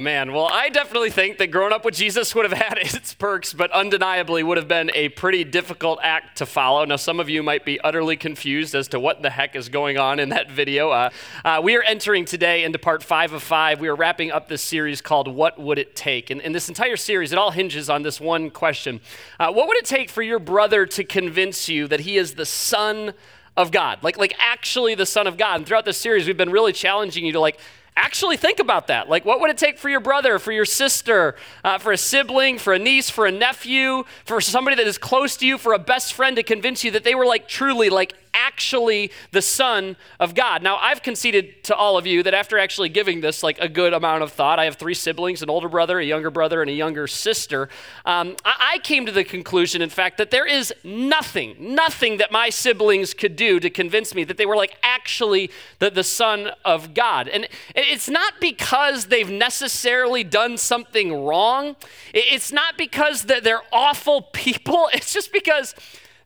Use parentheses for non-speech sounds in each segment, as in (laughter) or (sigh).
man. Well, I definitely think that growing up with Jesus would have had (laughs) its perks, but undeniably would have been a pretty difficult act to follow. Now, some of you might be utterly confused as to what the heck is going on in that (laughs) video. Uh, uh, we are entering today into part five of five. We are wrapping up this series called What Would It Take? And in this entire series, it all hinges on this one question uh, What would it take for your brother to convince you that he is the son of God? Like, like actually the son of God. And throughout this series, we've been really challenging you to like, actually think about that. Like, what would it take for your brother, for your sister, uh, for a sibling, for a niece, for a nephew, for somebody that is close to you, for a best friend to convince you that they were like truly like actually the Son of God. Now, I've conceded to all of you that after actually giving this like a good amount of thought, I have three siblings an older brother, a younger brother, and a younger sister. Um, I-, I came to the conclusion, in fact, that there is nothing, nothing that my siblings could do to convince me that they were like actually the, the Son of God. And it's not because they've necessarily done something wrong, it's not because they're awful (laughs) people, it's just because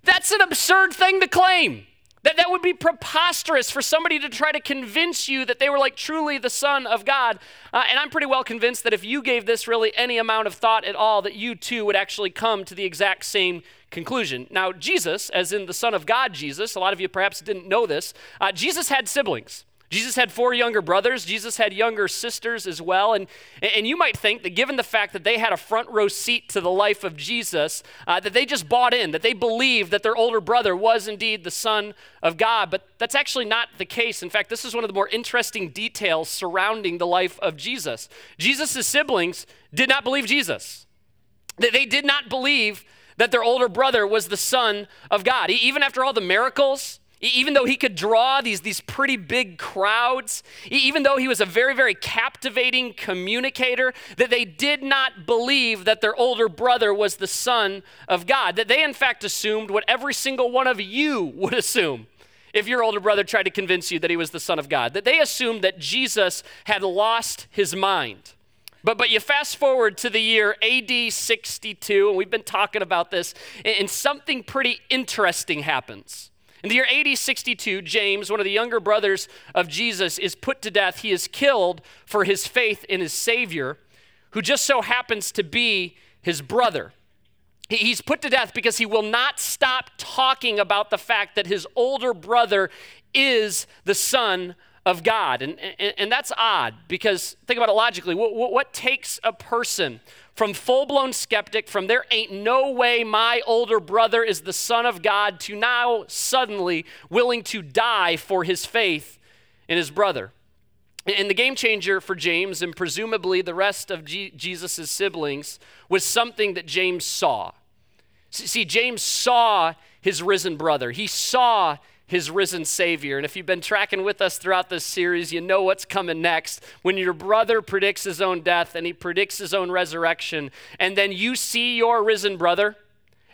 that's an absurd thing to claim. That, that would be preposterous for somebody to try to convince you that they were like truly the Son of God. Uh, and I'm pretty well convinced that if you gave this really any amount of thought at all, that you too would actually come to the exact same conclusion. Now, Jesus, as in the Son of God, Jesus, a lot of you perhaps didn't know this, uh, Jesus had siblings. Jesus had four younger brothers. Jesus had younger sisters as well. And, and you might think that given the fact that they had a front row seat to the life of Jesus, uh, that they just bought in, that they believed that their older brother was indeed the Son of God. But that's actually not the case. In fact, this is one of the more interesting details surrounding the life of Jesus. Jesus' siblings did not believe Jesus, they did not believe that their older brother was the Son of God. Even after all the miracles, even though he could draw these, these pretty big crowds, even though he was a very, very captivating communicator, that they did not believe that their older brother was the Son of God. That they, in fact, assumed what every single one of you would assume if your older brother tried to convince you that he was the Son of God. That they assumed that Jesus had lost his mind. But, but you fast forward to the year AD 62, and we've been talking about this, and something pretty interesting happens. In the year AD 62, James, one of the younger brothers of Jesus, is put to death. He is killed for his faith in his Savior, who just so happens to be his brother. He's put to death because he will not stop talking about the fact that his older brother is the Son of God. And, and, and that's odd because think about it logically. What, what, what takes a person from full blown skeptic, from there ain't no way my older brother is the Son of God, to now suddenly willing to die for his faith in his brother. And the game changer for James and presumably the rest of G- Jesus' siblings was something that James saw. See, James saw his risen brother. He saw his risen Savior. And if you've been tracking with us throughout this series, you know what's coming next. When your brother predicts his own death and he predicts his own resurrection, and then you see your risen brother,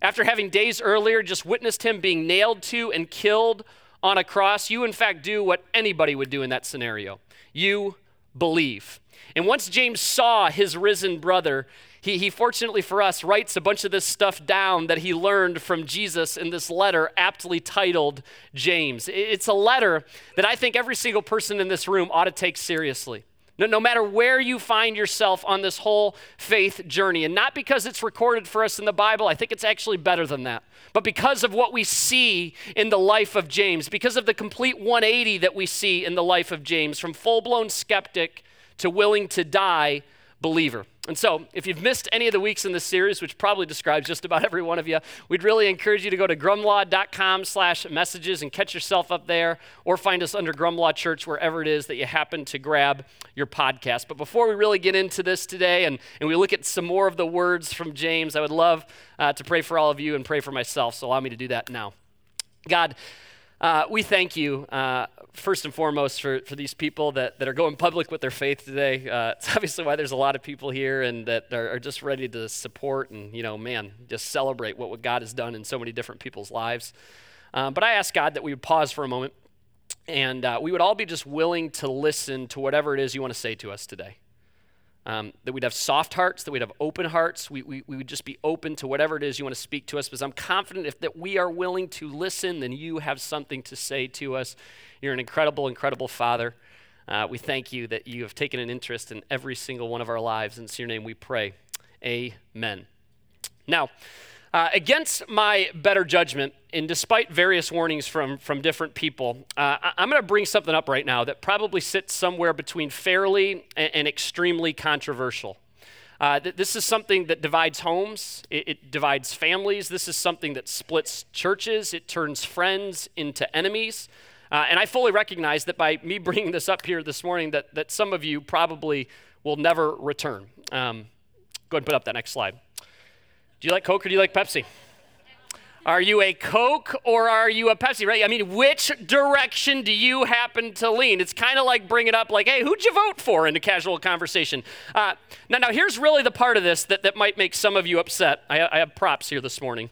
after having days earlier just witnessed him being nailed to and killed on a cross, you in fact do what anybody would do in that scenario. You believe. And once James saw his risen brother, he, he fortunately for us writes a bunch of this stuff down that he learned from Jesus in this letter aptly titled James. It's a letter that I think every single person in this room ought to take seriously. No, no, matter where you find yourself on this whole faith journey. And not because it's recorded for us in the Bible, I think it's actually better than that. But because of what we see in the life of James, because of the complete 180 that we see in the life of James, from full blown skeptic to willing to die believer. And so, if you've missed any of the weeks in this series, which probably describes just about (laughs) every one of you, we'd really encourage you to go to grumlaw.com slash messages and catch yourself up there, or find us under Grumlaw Church wherever it is that you happen to grab your podcast. But before we really get into this today and, and we look at some more of the words from James, I would love uh, to pray for all of you and pray for myself. So allow me to do that now. God, uh, we thank you, uh, first and foremost, for, for these people that, that are going public with their faith today. Uh, it's (laughs) obviously why there's a lot of people here and that are, are, just ready to support and, you know, man, just celebrate what, what God has done in so many different people's lives. Um, but I ask God that we would pause for a moment and uh, we would all be just willing to listen to whatever it is you want to say to us today. Um, that we'd have soft hearts, that we'd have open hearts. We, we, we would just be open to whatever it is you want to speak to us because I'm confident if that we are willing to listen, then you have something to say to us. You're an incredible, incredible Father. Uh, we thank you that you have taken an interest in every single one of our lives. And your name we pray. Amen. Now, uh, against my better judgment, and despite various warnings from, from different people, uh, I, am going to bring something up right now that probably sits somewhere between fairly and, and extremely controversial. Uh, th- this is something that divides homes, it, it, divides families. This is something that splits churches, it turns friends into enemies. Uh, and I fully recognize that by me (laughs) bringing this up here this morning, that, that some of you probably will never return. Um, go ahead and put up that next slide. Do you like Coke or do you like Pepsi? Are you a Coke or are you a Pepsi, right? I mean, which direction do you happen to lean? It's kind of like bringing it up, like, hey, who'd you vote for in a casual conversation? Uh, now, now, here's really the part of this that, that might make some of you upset. I, I have props here this morning.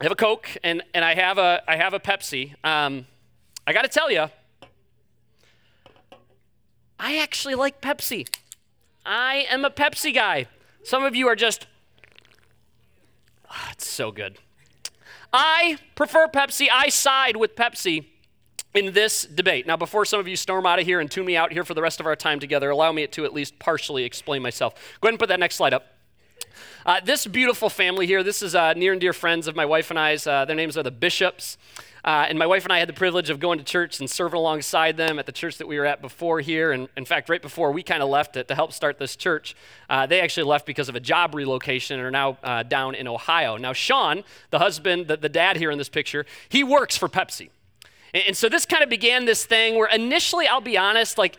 I have a Coke and, and I, have a, I have a Pepsi. Um, I got to tell you, I actually like Pepsi. I am a Pepsi guy. Some of you are just, oh, it's so good. I prefer Pepsi. I side with Pepsi in this debate. Now, before some of you storm out of here and tune me out here for the rest of our time together, allow me to at least partially explain myself. Go ahead and put that next slide up. Uh, this beautiful family here, this is uh, near and dear friends of my wife and I's. Uh, their names are the Bishops. Uh, and my wife and I had the privilege of going to church and serving alongside them at the church that we were at before here. And in fact, right before we kind of left it to help start this church, uh, they actually left because of a job relocation and are now uh, down in Ohio. Now, Sean, the husband, the, the dad here in this picture, he works for Pepsi. And, and so this kind of began this thing where initially, I'll be honest, like,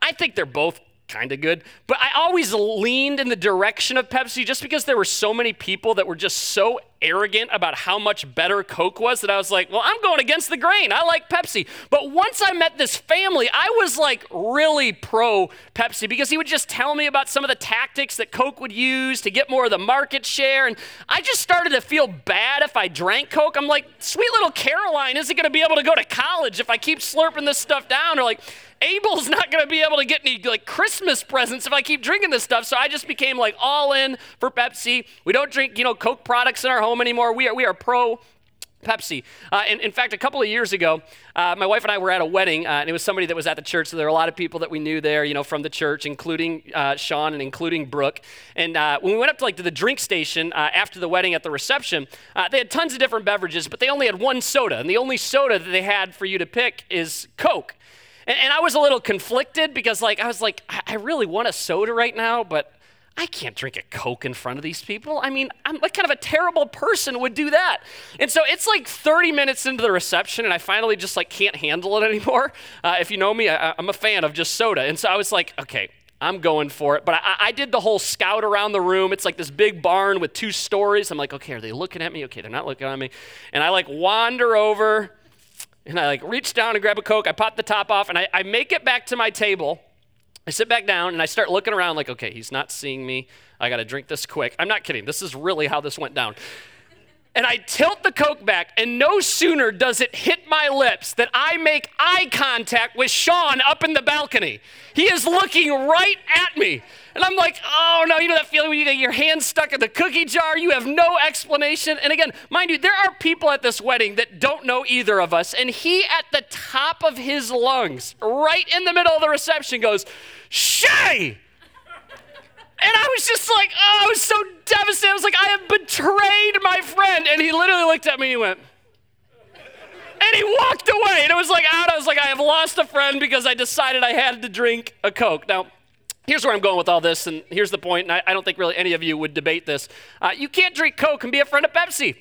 I think they're both kind of good. But I always leaned in the direction of Pepsi just because there were so many people that were just so arrogant about how much better Coke was that I was like, well, I'm going against the grain. I like Pepsi. But once I met this family, I was like really pro Pepsi because he would just tell me about some of the tactics that Coke would use to get more of the market share. And I just started to feel bad if I drank Coke. I'm like, sweet little Caroline isn't going to be able to go to college if I keep slurping this stuff down. Or like, Abel's (laughs) not going to be able to get any like Christmas presents if I keep drinking this stuff. So I just became like all in for Pepsi. We don't drink, you know, Coke products in our home anymore. We are we are pro Pepsi. Uh, and in fact, a couple of years ago, uh, my wife and I were at a wedding, uh, and it was somebody that was at the church. So there were a lot of people that we knew there, you know, from the church, including uh, Sean and including Brooke. And uh, when we went up to like to the drink station uh, after the wedding at the reception, they had tons of different beverages, but they only had one soda, and the only soda that they had for you to pick is Coke. And, and I was a little conflicted because, like, I was like, I, I really want a soda right now, but I can't drink a Coke in front of these people. I mean, I'm what kind of a terrible person would do that? And so it's like 30 minutes into the reception, and I finally just like can't handle it anymore. Uh, if you know me, I, am a fan of just soda. And so I was like, okay, I'm going for it. But I, I, did the whole scout around the room. It's like this big barn with two stories. I'm like, okay, are they looking at me? Okay, they're not looking at me. And I like wander over and I like reach down and grab a Coke. I pop the top off and I, I make it back to my table. I sit back down and I start looking around like, okay, he's not seeing me. I got to drink this quick. I'm not kidding. This is really how this went down and I tilt the Coke back, and no sooner does it hit my lips that I make eye contact with Sean up in the balcony. He is looking right at me. And I'm like, oh no, you know that feeling when you get your hand stuck in the cookie jar? You have no explanation. And again, mind you, there are people at this wedding that don't know either of us. And he, at the top of his lungs, right in the middle of the reception, goes, Shay! And I was just like, oh, I was so devastated. I was like, I have betrayed my friend. And he literally looked at me and he went, and he walked away. And it was like out. I was like, I have lost a friend because I decided I had to drink a Coke. Now, here's where I'm going with all this, and here's the point, and I, I don't think really any of you would debate this. Uh, you can't drink Coke and be a friend of Pepsi.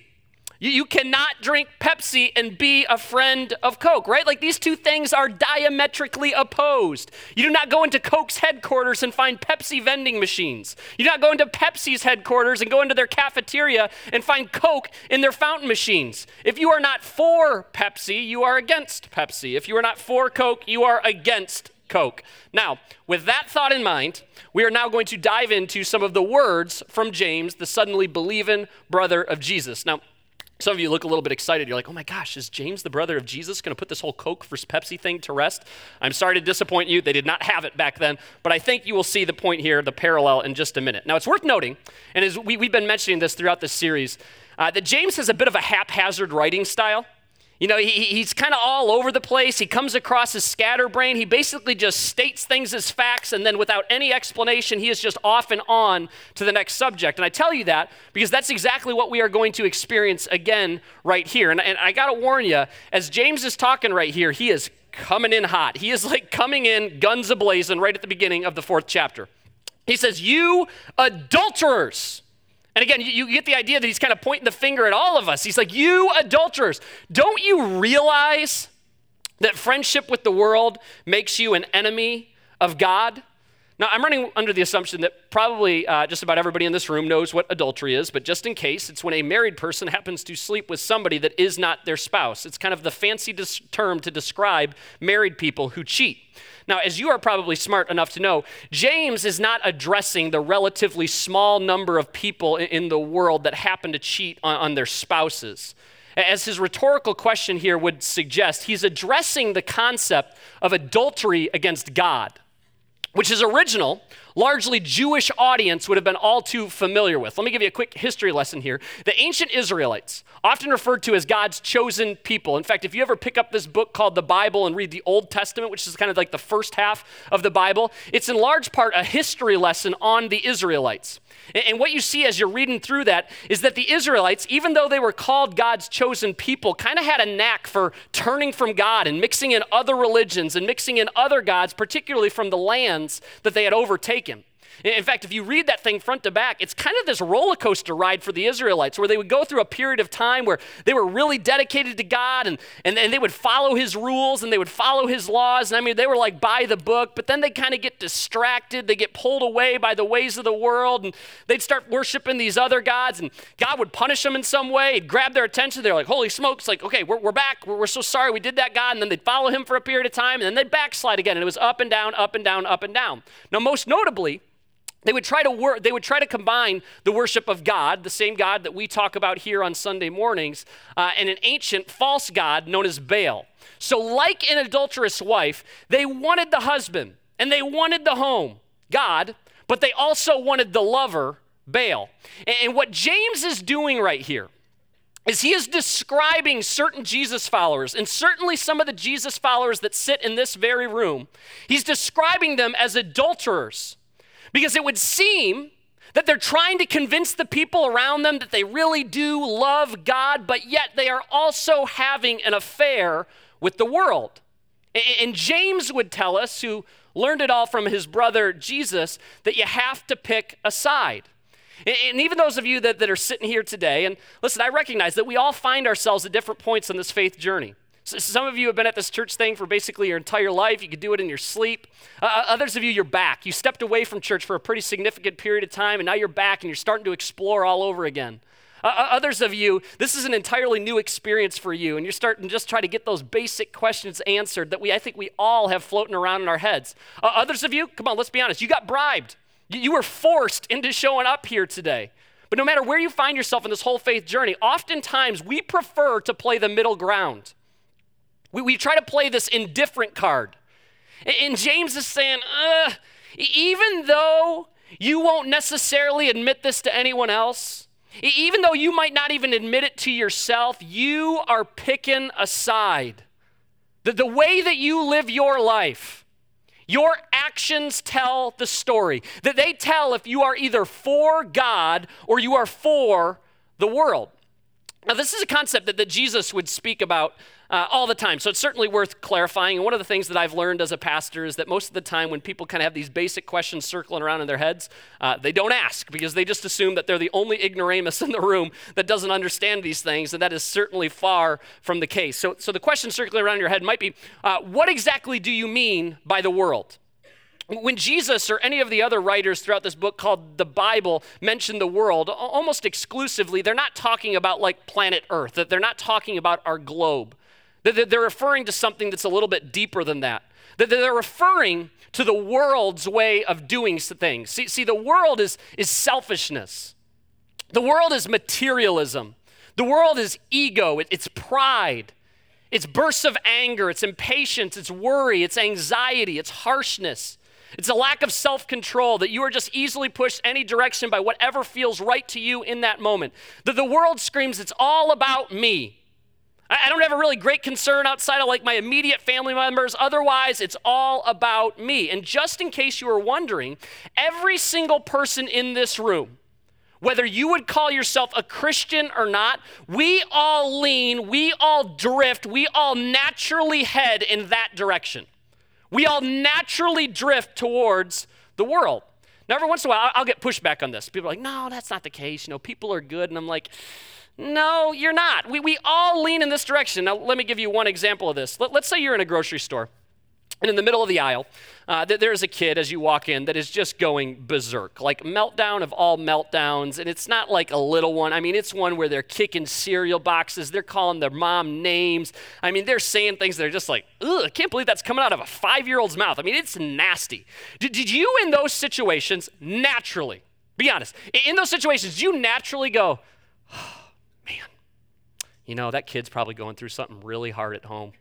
You, you cannot drink Pepsi and be a friend of Coke, right? Like these two things are diametrically opposed. You do not go into Coke's headquarters and find Pepsi vending machines. You do not go into Pepsi's headquarters and go into their cafeteria and find Coke in their fountain machines. If you are not for Pepsi, you are against Pepsi. If you are not for Coke, you are against Coke. Now, with that thought in mind, we are now going to dive into some of the words from James, the suddenly believing brother of Jesus. Now, some of you look a little bit excited. You're like, oh my gosh, is James, the brother of Jesus, going to put this whole Coke versus Pepsi thing to rest? I'm sorry to disappoint you. They did not have it back then, but I think you will see the point here, the parallel, in just a minute. Now, it's worth noting, and as we, have been mentioning this throughout this series, uh, that James has a bit of a haphazard writing style. You know, he, he's kind of all over the place. He comes across as scatterbrain. He basically just states things as facts, and then without any explanation, he is just off and on to the next subject. And I tell you that because that's exactly what we are going to experience again right here. And, and I got to warn you, as James is talking right here, he is coming in hot. He is like coming in guns ablazing right at the beginning of the fourth chapter. He says, You adulterers. And again, you, get the idea that he's kind of pointing the finger at all of us. He's like, You adulterers, don't you realize that friendship with the world makes you an enemy of God? Now, I'm running under the assumption that probably uh, just about everybody in this room knows what adultery is, but just in case, it's when a married person (laughs) happens to sleep with somebody that is not their spouse. It's kind of the fancy dis- term to describe married people who cheat. Now, as you are probably smart enough to know, James is not addressing the relatively small number of people in the world that happen to cheat on, their spouses. As his rhetorical question here would suggest, he's addressing the concept of adultery against God which is original, largely Jewish audience would have been all too familiar with. Let me give you a quick history lesson here. The ancient Israelites, often referred to as God's chosen people. In fact, if you ever pick up this book called the Bible and read the Old Testament, which is kind of like the first half of the Bible, it's in large part a history lesson on the Israelites. And what you see as you're reading through that is that the Israelites, even though they were called God's chosen people, kind of had a knack for turning from God and mixing in other religions and mixing in other gods, particularly from the lands that they had overtaken. In fact, if you read that thing front to back, it's kind of this roller coaster ride for the Israelites where they would go through a period of time where they were really dedicated to God and, and, and they would follow his rules and they would follow his laws. And I mean, they were like by the book, but then they kind of get distracted. They get pulled away by the ways of the world and they'd start worshiping these other gods and God would punish them in some way. He'd grab their attention. They're like, holy smokes, like, okay, we're, we're back. We're, we're so sorry we did that, God. And then they'd follow him for a period of time and then they'd backslide again. And it was up and down, up and down, up and down. Now, most notably, they would try to work, they would try to combine the worship of God, the same God that we talk about here on Sunday mornings, uh, and an ancient false god known as Baal. So, like an adulterous wife, they wanted the husband and they wanted the home, God, but they also wanted the lover, Baal. And, and what James is doing right here is he is describing certain Jesus followers, and certainly some of the Jesus followers that sit in this very room, he's describing them as adulterers because it would seem that they're trying to convince the people around them that they really do love God, but yet they are also having an affair with the world. And James would tell us, who learned it all from his brother Jesus, that you have to pick a side. And even those of you that, that are sitting here today, and listen, I recognize that we all find ourselves at different points on this faith journey. So some of you have been at this church thing for basically your entire life. You could do it in your sleep. Uh, uh, others of you, you're back. You stepped away from church for a pretty significant period of time, and now you're back and you're starting to explore all over again. Uh, uh, others of you, this is an entirely new experience for you, and you're starting to just try to get those basic questions answered that we, I think we all have floating around in our heads. Uh, others of you, come on, let's be honest, you got bribed. You were forced into showing up here today. But no matter where you find yourself in this whole faith journey, oftentimes we prefer to play the middle ground. We, we try to play this indifferent card. And, James is saying, uh, even though you won't necessarily admit this to anyone else, even though you might not even admit it to yourself, you are picking a side. The, the way that you live your life, your actions tell the story. That they tell if you are either for God or you are for the world. Now, this is a concept that, that Jesus would speak about uh, all the time. So it's certainly worth clarifying. And one of the things that I've learned as a pastor is that most of the time when people kind of have these basic questions circling around in their heads, uh, they don't ask because they just assume that they're the only ignoramus in the room that doesn't understand these things. And that is certainly far from the case. So, so the question circling around your head might be uh, what exactly do you mean by the world? When Jesus or any of the other writers throughout this book called the Bible mention the world, almost exclusively, they're not talking about like planet Earth, that they're not talking about our globe. They're referring to something that's a little bit deeper than that. They're referring to the world's way of doing things. See, see the world is, is selfishness, the world is materialism, the world is ego, it's pride. It's bursts of anger, it's impatience, it's worry, it's anxiety, it's harshness. It's a lack of self control that you are just easily pushed any direction by whatever feels right to you in that moment. That the world screams, it's all about me. I don't have a really great concern outside of like my immediate family members. Otherwise, it's all about me. And just in case you were wondering, every single person in this room, whether you would call yourself a Christian or not, we all lean, we all drift, we all naturally head in that direction. We all naturally drift towards the world. Now, every once in a while, I'll get pushback on this. People are like, no, that's not the case. You know, people are good. And I'm like, no, you're not. We, we all lean in this direction. Now, let me give you one example of this. Let, let's say you're in a grocery store, and in the middle of the aisle, uh, there's a kid as you walk in that is just going berserk, like meltdown of all meltdowns. And it's not like a little one. I mean, it's one where they're kicking cereal boxes, they're calling their mom names. I mean, they're saying things that are just like, ugh, I can't believe that's coming out of a five year old's mouth. I mean, it's nasty. Did, did you, in those situations, naturally, be honest, in those situations, you naturally go, oh, man, you know, that kid's probably going through something really hard at home,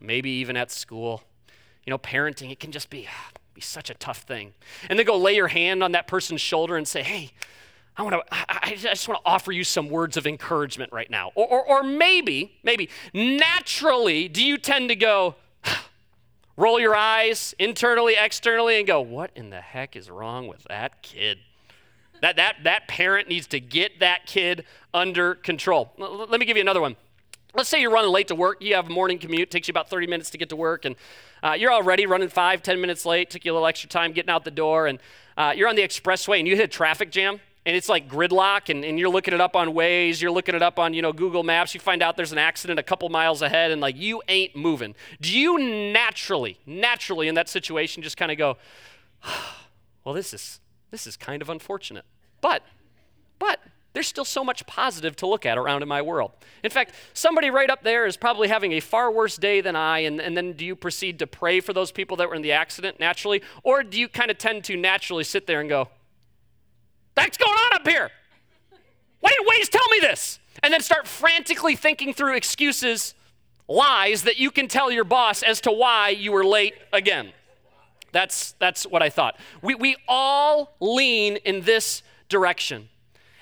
maybe even at school. You know, parenting, it can just be, (sighs) be such a tough thing. And then go lay your hand on that person's shoulder and say, hey, I want to. I, just want to offer you some words of encouragement right now. Or, or, or maybe, maybe naturally, do you tend to go, (sighs) roll your eyes internally, externally, and go, "What in the heck is wrong with that kid?" That that that parent needs to get that kid under control. L- let me give you another one. Let's say you're running late to work. You have a morning commute. Takes you about 30 minutes to get to work, and uh, you're already running five, 10 minutes late. Took you a little extra time getting out the door, and uh, you're on the expressway, and you hit a traffic jam and it's like gridlock and, and you're looking it up on Waze, you're looking it up on, you know, Google Maps, you find out there's an accident a couple miles ahead and like you ain't moving. Do you naturally, naturally in that situation just kind of go, well, this is this is kind of unfortunate. But but there's still so much positive to look at around in my world. In fact, somebody right up there is probably having a far worse day than I, and, and then do you proceed to pray for those people that were in the accident naturally? Or do you kind of tend to naturally sit there and go, That's going on up here? Why didn't Waze tell me this? And then start frantically thinking through excuses, lies that you can tell your boss as to why you were late again. That's, that's what I thought. We, we all lean in this direction.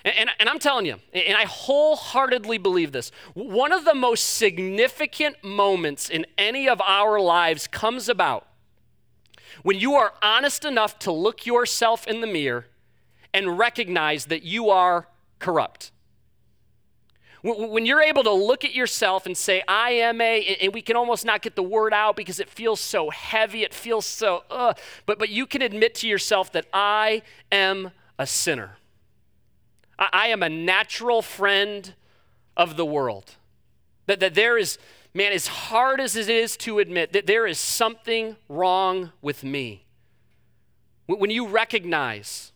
And, and, and, I'm telling you, and I wholeheartedly believe this, one of the most significant moments in any of our lives comes about when you are honest enough to look yourself in the mirror and recognize that you are corrupt. When you're able to look at yourself and say, I am a, and we can almost not get the word out because it feels so heavy, it feels so, uh, but, but you can admit to yourself that I am a sinner. I, I am a natural friend of the world. That, that there is, man, as hard as it is to admit, that there is something wrong with me. When you recognize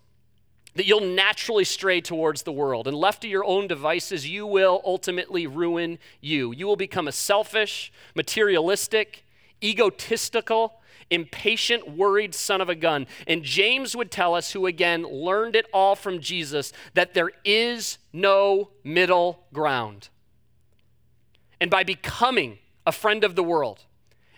that you'll naturally stray towards the world, and left to your own devices, you will ultimately ruin you. You will become a selfish, materialistic, egotistical, impatient, worried son of a gun. And James would tell us, who again learned it all from Jesus, that there is no middle ground. And by becoming a friend of the world,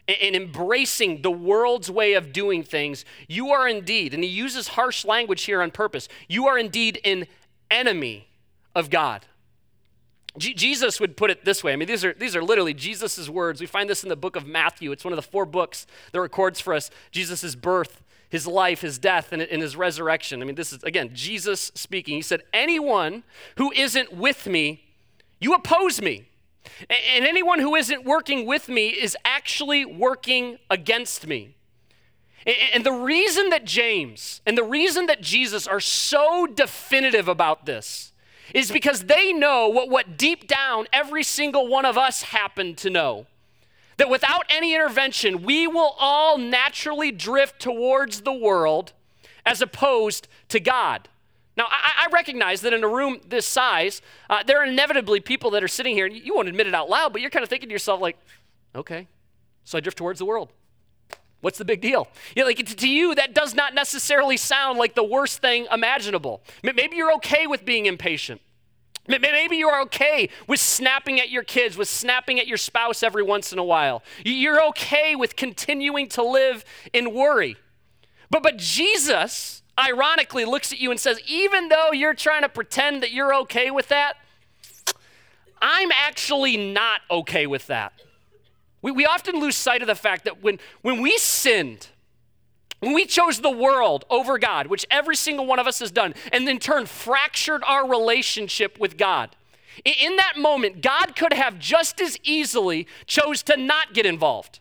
and embracing the world's way of doing things, you are indeed, and he uses harsh language here on purpose, you are indeed an enemy of God. Jesus would put it this way. I mean, these are, these are literally Jesus' words. We find this in the book of Matthew. It's one of the four books that records for us Jesus' birth, his life, his death, and, and his resurrection. I mean, this is, again, Jesus speaking. He said, Anyone who isn't with me, you oppose me. And anyone who isn't working with me is actually working against me. And the reason that James and the reason that Jesus are so definitive about this is because they know what, what deep down every single one of us happen to know. That without any intervention, we will all naturally drift towards the world as opposed to God. Now, I, I recognize that in a room this size, uh, there are inevitably people that are sitting here, and you won't admit it out loud, but you're kind of thinking to yourself, like, okay, so I drift towards the world. What's the big deal? You know, like to you, that does not necessarily sound like the worst thing imaginable. Maybe you're okay with being impatient. Maybe you're okay with snapping at your kids, with snapping at your spouse every once in a while. You're okay with continuing to live in worry. But, but Jesus, ironically, looks at you and says, even though you're trying to pretend that you're okay with that, I'm actually not okay with that. We, we often lose sight of the fact that when, when we sinned, when we chose the world over God, which every single one of us has done, and in turn fractured our relationship with God, in that moment, God could have just as easily chose to not get involved.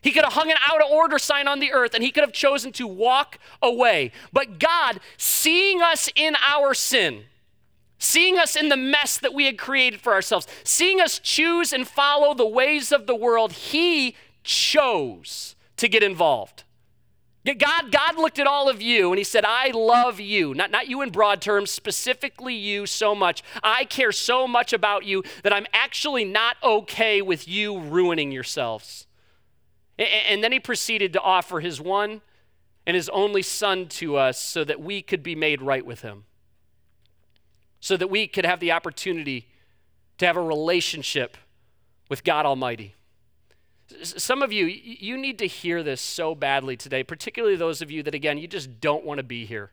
He could have hung an out of order sign on the earth and he could have chosen to walk away. But God, seeing us in our sin, seeing us in the mess that we had created for ourselves, seeing us choose and follow the ways of the world, He chose to get involved. God, God looked at all of you and he said, I love you. Not, not you in broad terms, specifically you so much. I care so much about you that I'm actually not okay with you ruining yourselves. And, and then he proceeded to offer his one and his only son to us so that we could be made right with him so that we could have the opportunity to have a relationship with God Almighty. Some of you, you need to hear this so badly today, particularly those of you that, again, you just don't want to be here.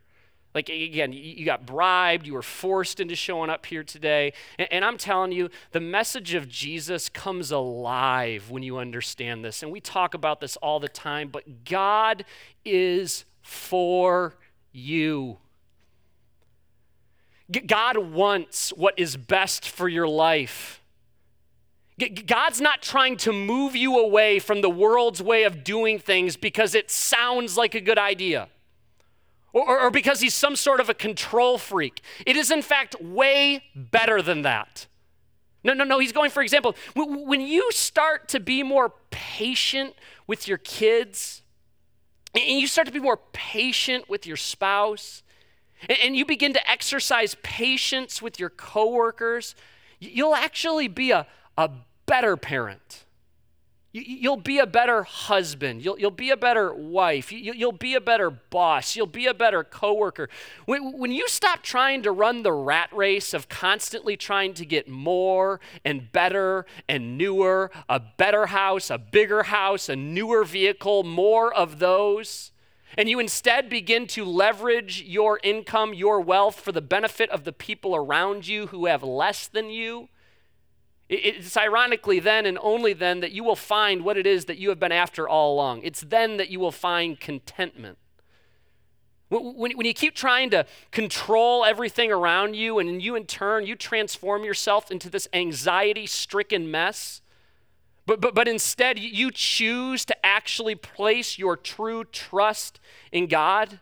Like, again, you got bribed, you were forced into showing up here today. And, I'm telling you, the message of Jesus comes alive when you understand this. And we talk about this all the time, but God is for you. God wants what is best for your life. God's not trying to move you away from the world's way of doing things because it sounds like a good idea or, or, because he's some sort of a control freak. It is, in fact, way better than that. No, no, no. He's going, for example, when you start to be more patient with your kids, and you start to be more patient with your spouse, and you begin to exercise patience with your coworkers, you'll actually be a, a better parent. You'll be a better husband. You'll, you'll be a better wife. You'll be a better boss. You'll be a better coworker. When, when you stop trying to run the rat race of constantly trying to get more and better and newer, a better house, a bigger house, a newer vehicle, more of those, and you instead begin to leverage your income, your wealth for the benefit of the people around you who have less than you, it's ironically then and only then that you will find what it is that you have been after all along. It's then that you will find contentment. When, when you keep trying to control everything around you, and you in turn, you transform yourself into this anxiety stricken mess, but, but, but instead, you choose to actually place your true trust in God.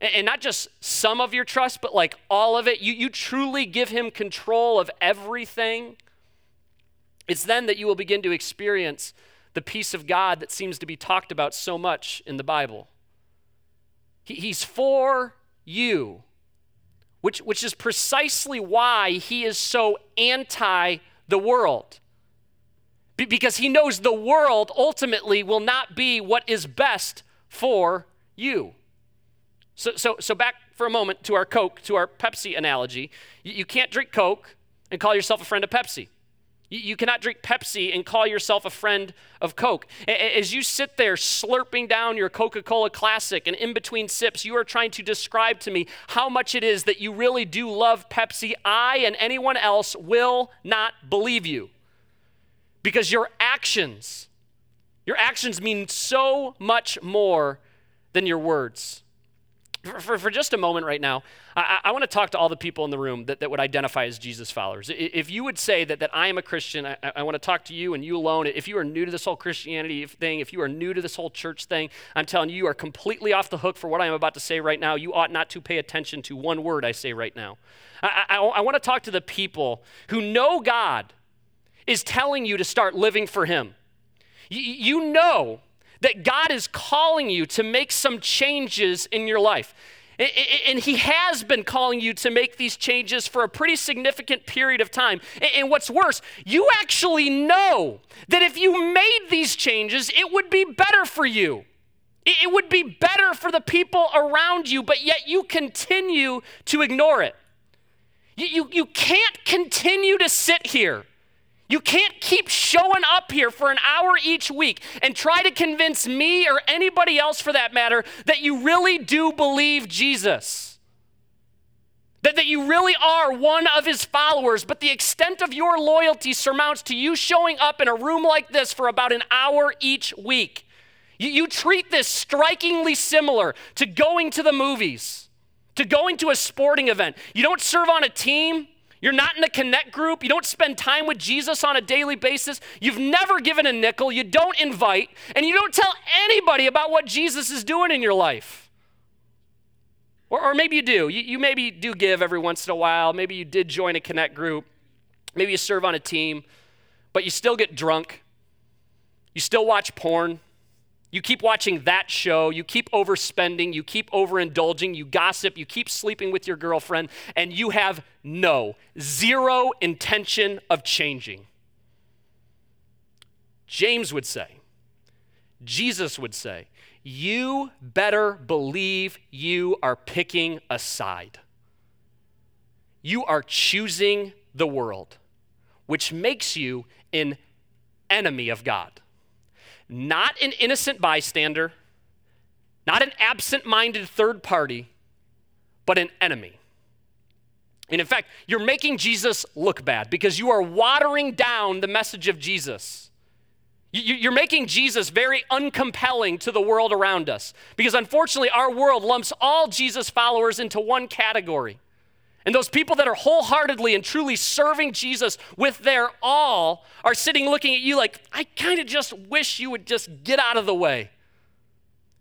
And not just some of your trust, but like all of it. You, you truly give Him control of everything. It's then that you will begin to experience the peace of God that seems to be talked about so much in the Bible. He, he's for you, which, which is precisely why He is so anti the world because he knows the world ultimately will not be what is best for you. So, so, so back for a moment to our Coke, to our Pepsi analogy. You, you can't drink Coke and call yourself a friend of Pepsi. You, you cannot drink Pepsi and call yourself a friend of Coke. As you sit there slurping down your Coca Cola Classic and in between sips, you are trying to describe to me how much it is that you really do love Pepsi. I and anyone else will not believe you because your actions, your actions mean so much more than your words. For, for, for just a moment right now, I, I want to talk to all the people in the room that, that would identify as Jesus followers. If you would say that, that I am a Christian, I, I want to talk to you and you alone. If you are new to this whole Christianity thing, if you are new to this whole church thing, I'm telling you, you are completely off the hook for what I am about to say right now. You ought not to pay attention to one word I say right now. I, I, I want to talk to the people who know God is telling you to start living for Him. You know that God is calling you to make some changes in your life. And he has been calling you to make these changes for a pretty significant period of time. And what's worse, you actually know that if you made these changes, it would be better for you. It would be better for the people around you, but yet you continue to ignore it. You, you, you can't continue to sit here you can't keep showing up here for an hour each week and try to convince me or anybody else for that matter that you really do believe Jesus. That, that you really are one of his followers, but the extent of your loyalty surmounts to you showing up in a room like this for about an hour each week. You, you treat this strikingly similar to going to the movies, to going to a sporting event. You don't serve on a team, you're not in a connect group. You don't spend time with Jesus on a daily basis. You've never given a nickel. You don't invite. And you don't tell anybody about what Jesus is doing in your life. Or, or maybe you do. You, you maybe do give every once in a while. Maybe you did join a connect group. Maybe you serve on a team, but you still get drunk. You still watch porn. You keep watching that show, you keep overspending, you keep overindulging, you gossip, you keep sleeping with your girlfriend, and you have no, zero intention of changing. James would say, Jesus would say, you better believe you are picking a side. You are choosing the world, which makes you an enemy of God not an innocent bystander, not an absent minded third party, but an enemy. And in fact, you're making Jesus look bad because you are watering down the message of Jesus. You're making Jesus very uncompelling to the world around us because unfortunately, our world lumps all Jesus followers into one category. And those people that are wholeheartedly and truly serving Jesus with their all are sitting looking at you like, I kind of just wish you would just get out of the way.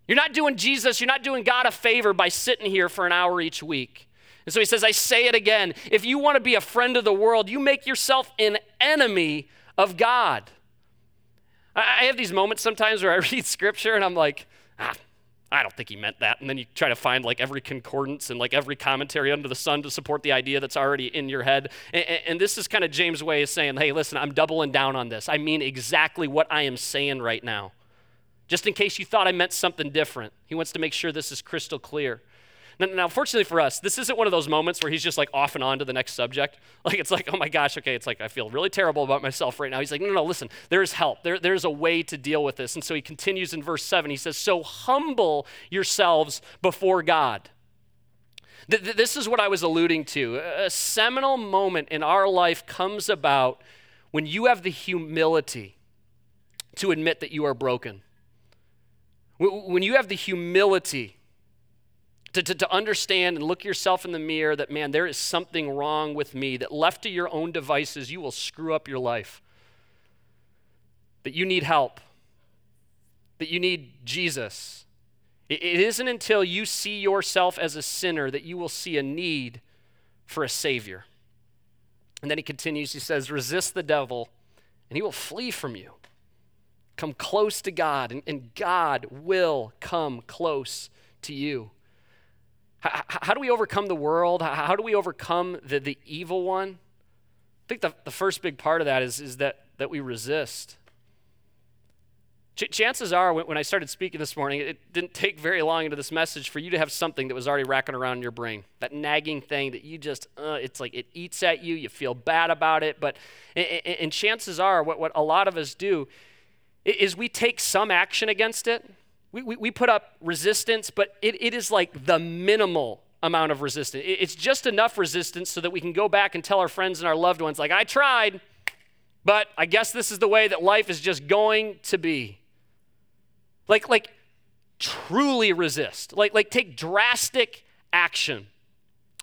You're not doing Jesus, you're not doing God a favor by sitting here for an hour each week. And so he says, I say it again. If you want to be a friend of the world, you make yourself an enemy of God. I have these moments sometimes where I (laughs) read scripture and I'm like, ah, I don't think he meant that. And then you try to find like every concordance and like every commentary under the sun to support the idea that's already in your head. And, and, this is kind of James' way of saying, hey, listen, I'm doubling down on this. I mean exactly what I am saying right now. Just in case you thought I meant something different, he wants to make sure this is crystal clear. Now, now, fortunately for us, this isn't one of those moments where he's just like off and on to the next subject. (laughs) Like, it's like, oh my gosh, okay, it's like, I feel really terrible about myself right now. He's like, no, no, listen, there's help. There, there's a way to deal with this. And so he continues in verse 7. He says, So humble yourselves before God. This is what I was alluding to. A seminal moment in our life comes about when you have the humility to admit that you are broken. When you have the humility to, to, to understand and look yourself in the mirror that, man, there is something wrong with me, that left to your own devices, you will screw up your life, that you need help, that you need Jesus. It, it isn't until you see yourself as a sinner that you will see a need for a Savior. And then he continues, he says, resist the devil, and he will flee from you. Come close to God, and, and God will come close to you. How, how do we overcome the world? How do we overcome the, the evil one? I think the, the first big part of that is, is that, that we resist. Ch- chances are, when, when I started speaking this morning, it didn't take very long into this message for you to have something that was already racking around in your brain. That nagging thing that you just, uh, it's like it eats at you, you feel bad about it. But, and, and chances are, what, what a lot of us do is we take some action against it we, we, we put up resistance, but it, it is like the minimal amount of resistance. It, it's just enough resistance so that we can go back and tell our friends and our loved ones, like, I tried, but I guess this is the way that life is just going to be. Like, like truly resist. Like, like take drastic action.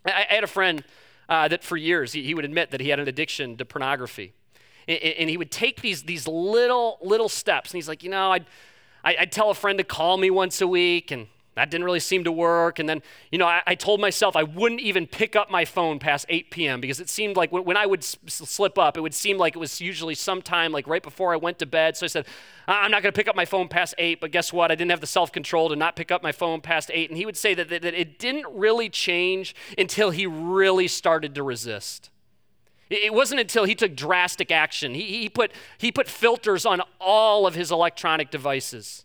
I, I had a friend uh, that for years he, he, would admit that he had an addiction to pornography. And, and, he would take these, these little, little steps. And he's like, you know, I'd, I, would tell a friend to call me once a week, and that didn't really seem to work. And then, you know, I, I told myself I wouldn't even pick up my phone past 8 p.m. because it seemed like when, when I would s- slip up, it would seem like it was usually sometime like right before I went to bed. So I said, I'm not going to pick up my phone past 8. But guess what? I didn't have the self control to not pick up my phone past 8. And he would say that, that, that it didn't really change until he really started to resist. It wasn't until he took drastic action. He, he, put, he put filters on all of his electronic devices.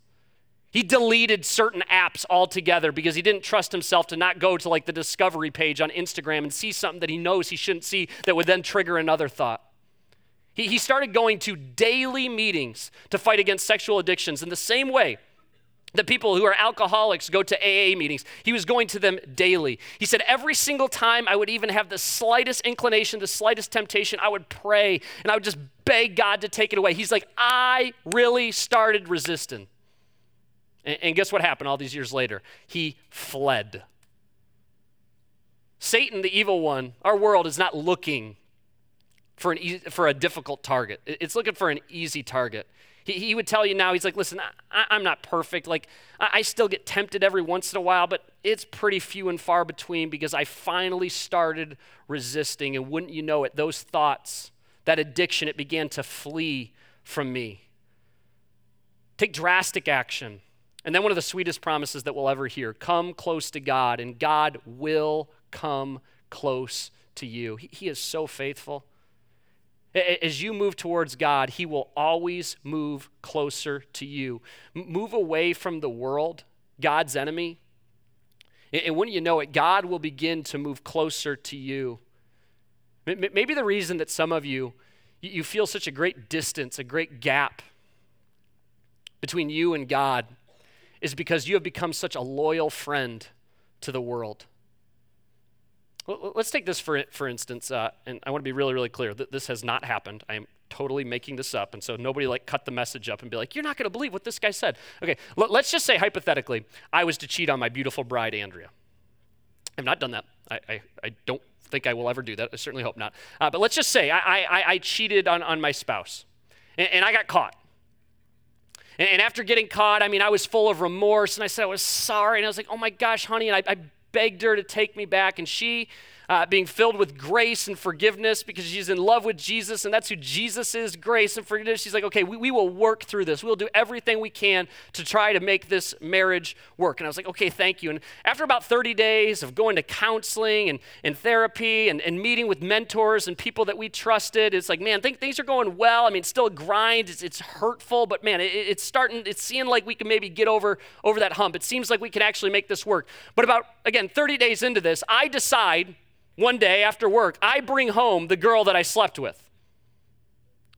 He deleted certain apps altogether because he didn't trust himself to not go to like the discovery page on Instagram and see something that he knows he shouldn't see that would then trigger another thought. He, he started going to daily meetings to fight against sexual addictions in the same way The people who are alcoholics go to AA meetings. He was going to them daily. He said, Every single time I would even have the slightest inclination, the slightest temptation, I would pray and I would just beg God to take it away. He's like, I really started resisting. And, and guess what happened all these years later? He fled. Satan, the evil one, our world is not looking for, an e- for a difficult target, it's looking for an easy target. He, he would tell you now, he's like, listen, I, am not perfect. Like, I, I still get tempted every once in a while, but it's pretty few and far between because I finally started resisting. And wouldn't you know it, those thoughts, that addiction, it began to flee from me. Take drastic action. And then one of the sweetest promises that we'll ever hear come close to God, and God will come close to you. He, he is so faithful. As you move towards God, He will always move closer to you. move away from the world, God's enemy. And when you know it, God will begin to move closer to you. Maybe the reason that some of you, you feel such a great distance, a great gap between you and God is because you have become such a loyal friend to the world. Let's take this for, for instance, uh, and I want to be really, really clear that this has not happened. I am totally making this up, and so nobody like cut the message up and be like, "You're not going to believe what this guy said." Okay, l- let's just say hypothetically, I was to cheat on my beautiful bride Andrea. I've not done that. I, I, I don't think I will ever do that. I certainly hope not. Uh, but let's just say I, I, I cheated on, on my spouse, and, and I got caught. And, after getting caught, I mean, I was full of remorse, and I said I was sorry, and I was like, "Oh my gosh, honey," and I, I begged her to take me back, and she, uh, being filled with grace and forgiveness because she's in love with Jesus, and that's who Jesus is grace and forgiveness. She's like, okay, we, we will work through this. We'll do everything we can to try to make this marriage work. And I was like, okay, thank you. And after about 30 days of going to counseling and, and therapy and, and meeting with mentors and people that we trusted, it's like, man, think things are going well. I mean, still a grind, it's, it's hurtful, but man, it, it's starting, it's seeing like we can maybe get over, over that hump. It seems like we can actually make this work. But about, again, again, 30 days into this, I decide one day after work, I bring home the girl that I slept with.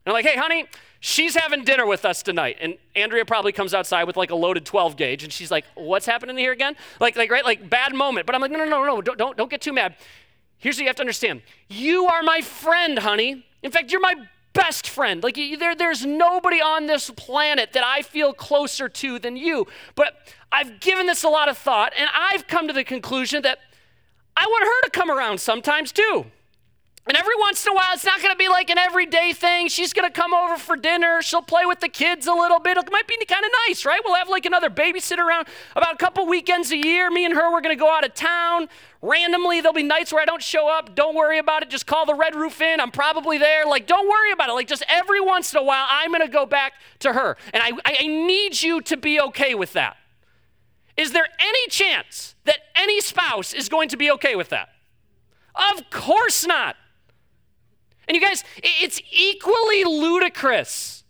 And I'm like, hey, honey, she's having dinner with us tonight. And Andrea probably comes outside with like a loaded 12 gauge, and she's like, what's happening here again? Like, like, right, like bad moment. But I'm like, no, no, no, no, don't, don't, don't get too mad. Here's what you have to understand. You are my friend, honey. In fact, you're my best friend. Like there, there's nobody on this planet that I feel closer to than you. But I've given this a lot of thought, and I've come to the conclusion that I want her to come around sometimes too. And every once in a while, it's not going to be like an everyday thing. She's going to come over for dinner. She'll play with the kids a little bit. It might be kind of nice, right? We'll have like another babysitter around about a couple weekends a year. Me and her, we're going to go out of town. Randomly, there'll be nights where I don't show up. Don't worry about it. Just call the Red Roof Inn. I'm probably there. Like, don't worry about it. Like, just every once in a while, I'm going to go back to her. And I, I need you to be okay with that. Is there any chance that any spouse is going to be okay with that? Of course not. And you guys, it's equally ludicrous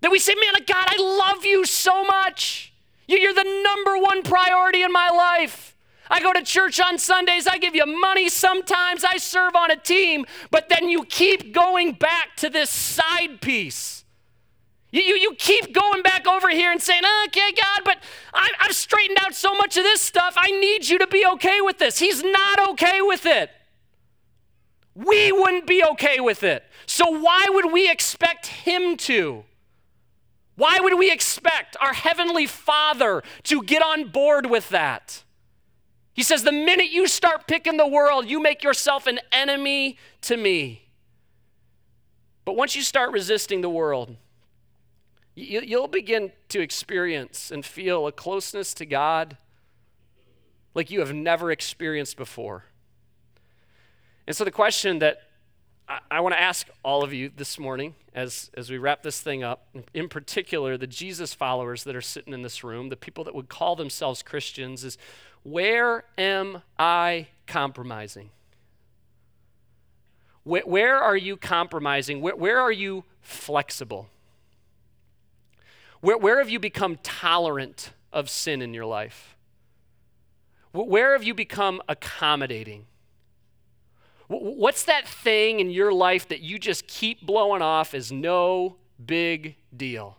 that we say, Man, God, I love you so much. You're the number one priority in my life. I go to church on Sundays. I give you money sometimes. I serve on a team. But then you keep going back to this side piece. You, you, you keep going back over here and saying, okay, God, but I, I've straightened out so much of this stuff. I need you to be okay with this. He's not okay with it. We wouldn't be okay with it. So, why would we expect Him to? Why would we expect our Heavenly Father to get on board with that? He says, the minute you start picking the world, you make yourself an enemy to me. But once you start resisting the world, you'll begin to experience and feel a closeness to God like you have never experienced before. And so, the question that I, want to ask all of you this morning as, as we wrap this thing up, in particular, the Jesus followers that are sitting in this room, the people that would call themselves Christians, is where am I compromising? Where, where are you compromising? Where, where are you flexible? Where, where have you become tolerant of sin in your life? Where have you become accommodating? What's that thing in your life that you just keep blowing off as no big deal?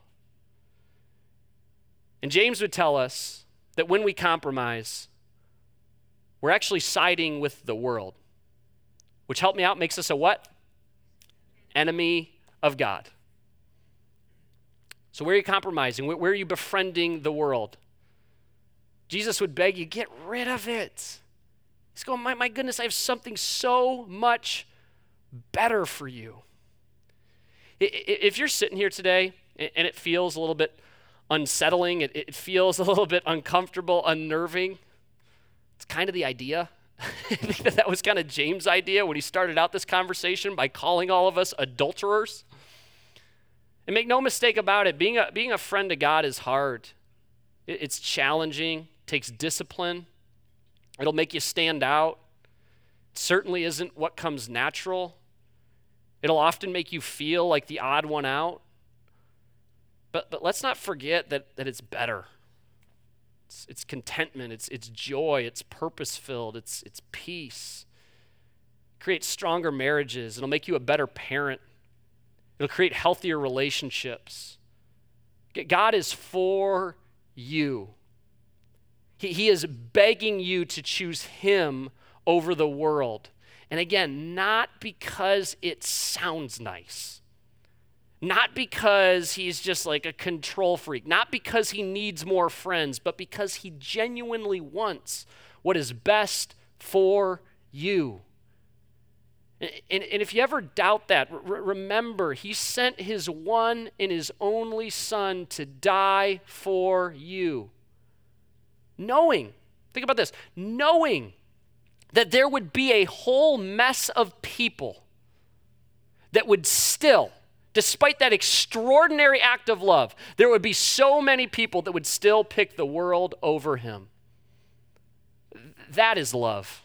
And James would tell us that when we compromise, we're actually siding with the world, which help me out makes us a what? Enemy of God. So, where are you compromising? Where are you befriending the world? Jesus would beg you, get rid of it. He's going, my, my goodness, I have something so much better for you. If you're sitting here today and it feels a little bit unsettling, it feels (laughs) a little bit uncomfortable, unnerving, it's kind of the idea. That (laughs) that was kind of James' idea when he started out this conversation by calling all of us adulterers. And make no mistake about it, being a, being a friend to God is hard. It's challenging, takes discipline, it'll make you stand out. It certainly isn't what comes natural. It'll often make you feel like the odd one out. But, but let's not forget that, that it's better. It's, it's contentment, it's, it's joy, it's purpose filled, it's, it's peace. It creates stronger marriages, it'll make you a better parent, it'll create healthier relationships. God is for you. He, he is begging you to choose Him over the world. And again, not because it sounds nice, not because he's just like a control freak, not because he needs more friends, but because he genuinely wants what is best for you. And, and, if you ever doubt that, remember, he sent his one and his only son to die for you. Knowing, think about this, knowing that there would be a whole mess of people that would still, despite that extraordinary act of love, there would be so many people that would still pick the world over him. That is love.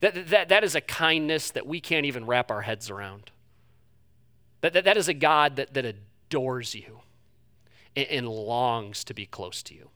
That, that, that is a kindness that we can't even wrap our heads around. That, that, that is a God that, that adores you and, and longs to be close to you.